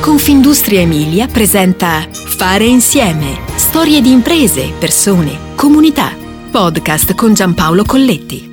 Confindustria Emilia presenta Fare insieme. Storie di imprese, persone, comunità. Podcast con Giampaolo Colletti.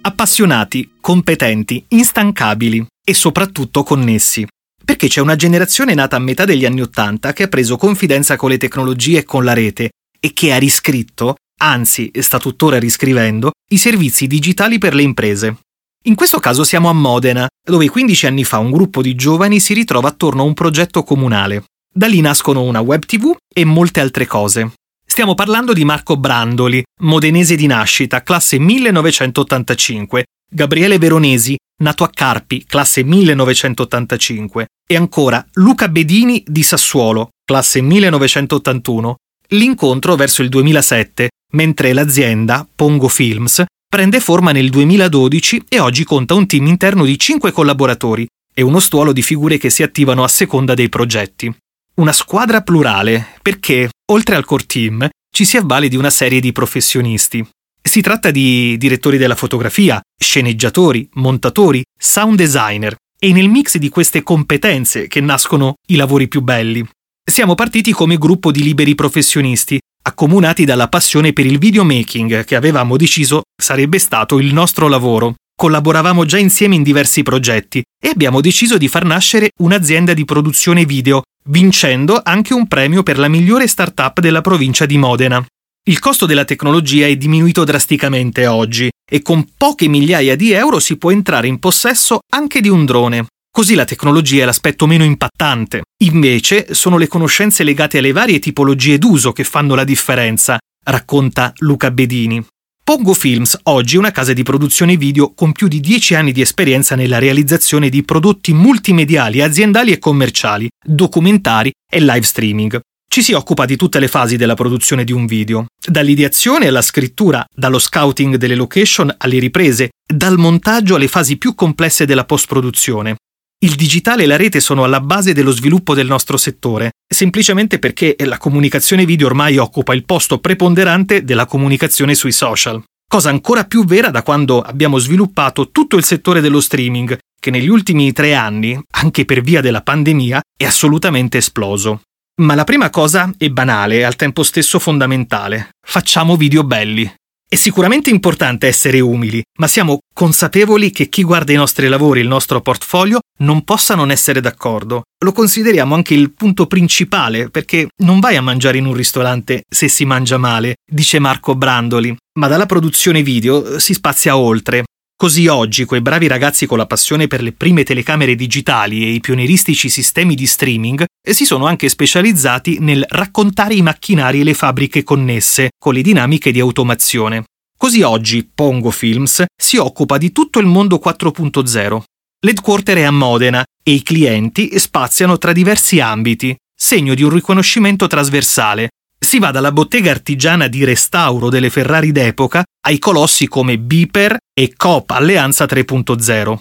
Appassionati, competenti, instancabili e soprattutto connessi. Perché c'è una generazione nata a metà degli anni Ottanta che ha preso confidenza con le tecnologie e con la rete e che ha riscritto, anzi sta tuttora riscrivendo, i servizi digitali per le imprese. In questo caso siamo a Modena, dove 15 anni fa un gruppo di giovani si ritrova attorno a un progetto comunale. Da lì nascono una web tv e molte altre cose. Stiamo parlando di Marco Brandoli, modenese di nascita, classe 1985, Gabriele Veronesi, nato a Carpi, classe 1985, e ancora Luca Bedini di Sassuolo, classe 1981. L'incontro verso il 2007, mentre l'azienda, Pongo Films, prende forma nel 2012 e oggi conta un team interno di 5 collaboratori e uno stuolo di figure che si attivano a seconda dei progetti. Una squadra plurale perché, oltre al core team, ci si avvale di una serie di professionisti. Si tratta di direttori della fotografia, sceneggiatori, montatori, sound designer e nel mix di queste competenze che nascono i lavori più belli. Siamo partiti come gruppo di liberi professionisti accomunati dalla passione per il videomaking che avevamo deciso sarebbe stato il nostro lavoro. Collaboravamo già insieme in diversi progetti e abbiamo deciso di far nascere un'azienda di produzione video, vincendo anche un premio per la migliore startup della provincia di Modena. Il costo della tecnologia è diminuito drasticamente oggi e con poche migliaia di euro si può entrare in possesso anche di un drone. Così la tecnologia è l'aspetto meno impattante. Invece sono le conoscenze legate alle varie tipologie d'uso che fanno la differenza, racconta Luca Bedini. Pongo Films oggi una casa di produzione video con più di 10 anni di esperienza nella realizzazione di prodotti multimediali aziendali e commerciali, documentari e live streaming. Ci si occupa di tutte le fasi della produzione di un video, dall'ideazione alla scrittura, dallo scouting delle location alle riprese, dal montaggio alle fasi più complesse della post-produzione. Il digitale e la rete sono alla base dello sviluppo del nostro settore, semplicemente perché la comunicazione video ormai occupa il posto preponderante della comunicazione sui social. Cosa ancora più vera da quando abbiamo sviluppato tutto il settore dello streaming, che negli ultimi tre anni, anche per via della pandemia, è assolutamente esploso. Ma la prima cosa è banale e al tempo stesso fondamentale. Facciamo video belli. È sicuramente importante essere umili, ma siamo consapevoli che chi guarda i nostri lavori, il nostro portfolio, non possa non essere d'accordo. Lo consideriamo anche il punto principale, perché non vai a mangiare in un ristorante se si mangia male, dice Marco Brandoli, ma dalla produzione video si spazia oltre. Così oggi quei bravi ragazzi con la passione per le prime telecamere digitali e i pionieristici sistemi di streaming si sono anche specializzati nel raccontare i macchinari e le fabbriche connesse con le dinamiche di automazione. Così oggi Pongo Films si occupa di tutto il mondo 4.0. L'headquarter è a Modena e i clienti spaziano tra diversi ambiti, segno di un riconoscimento trasversale, si va dalla bottega artigiana di restauro delle Ferrari d'epoca ai colossi come Beeper e Coop Alleanza 3.0.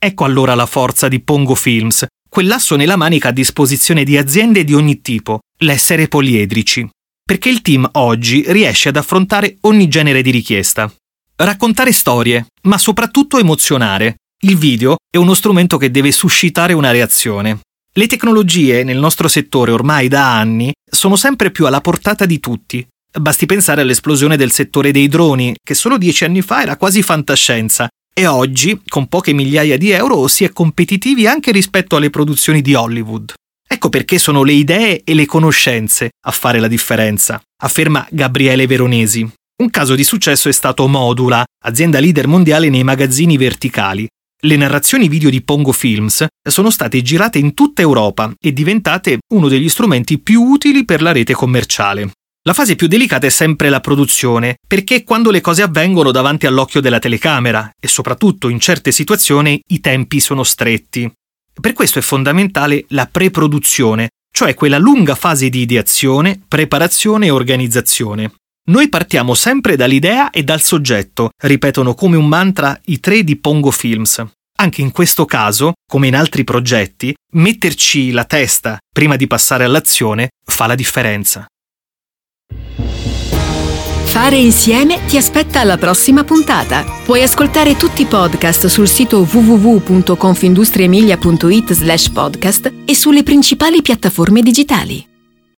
Ecco allora la forza di Pongo Films, quell'asso nella manica a disposizione di aziende di ogni tipo, l'essere poliedrici. Perché il team oggi riesce ad affrontare ogni genere di richiesta. Raccontare storie, ma soprattutto emozionare. Il video è uno strumento che deve suscitare una reazione. Le tecnologie nel nostro settore ormai da anni sono sempre più alla portata di tutti. Basti pensare all'esplosione del settore dei droni, che solo dieci anni fa era quasi fantascienza, e oggi, con poche migliaia di euro, si è competitivi anche rispetto alle produzioni di Hollywood. Ecco perché sono le idee e le conoscenze a fare la differenza, afferma Gabriele Veronesi. Un caso di successo è stato Modula, azienda leader mondiale nei magazzini verticali, le narrazioni video di Pongo Films sono state girate in tutta Europa e diventate uno degli strumenti più utili per la rete commerciale. La fase più delicata è sempre la produzione, perché quando le cose avvengono davanti all'occhio della telecamera e soprattutto in certe situazioni i tempi sono stretti. Per questo è fondamentale la pre-produzione, cioè quella lunga fase di ideazione, preparazione e organizzazione. Noi partiamo sempre dall'idea e dal soggetto, ripetono come un mantra i tre di Pongo Films. Anche in questo caso, come in altri progetti, metterci la testa prima di passare all'azione fa la differenza. Fare insieme ti aspetta alla prossima puntata. Puoi ascoltare tutti i podcast sul sito www.confindustriemilia.it slash podcast e sulle principali piattaforme digitali.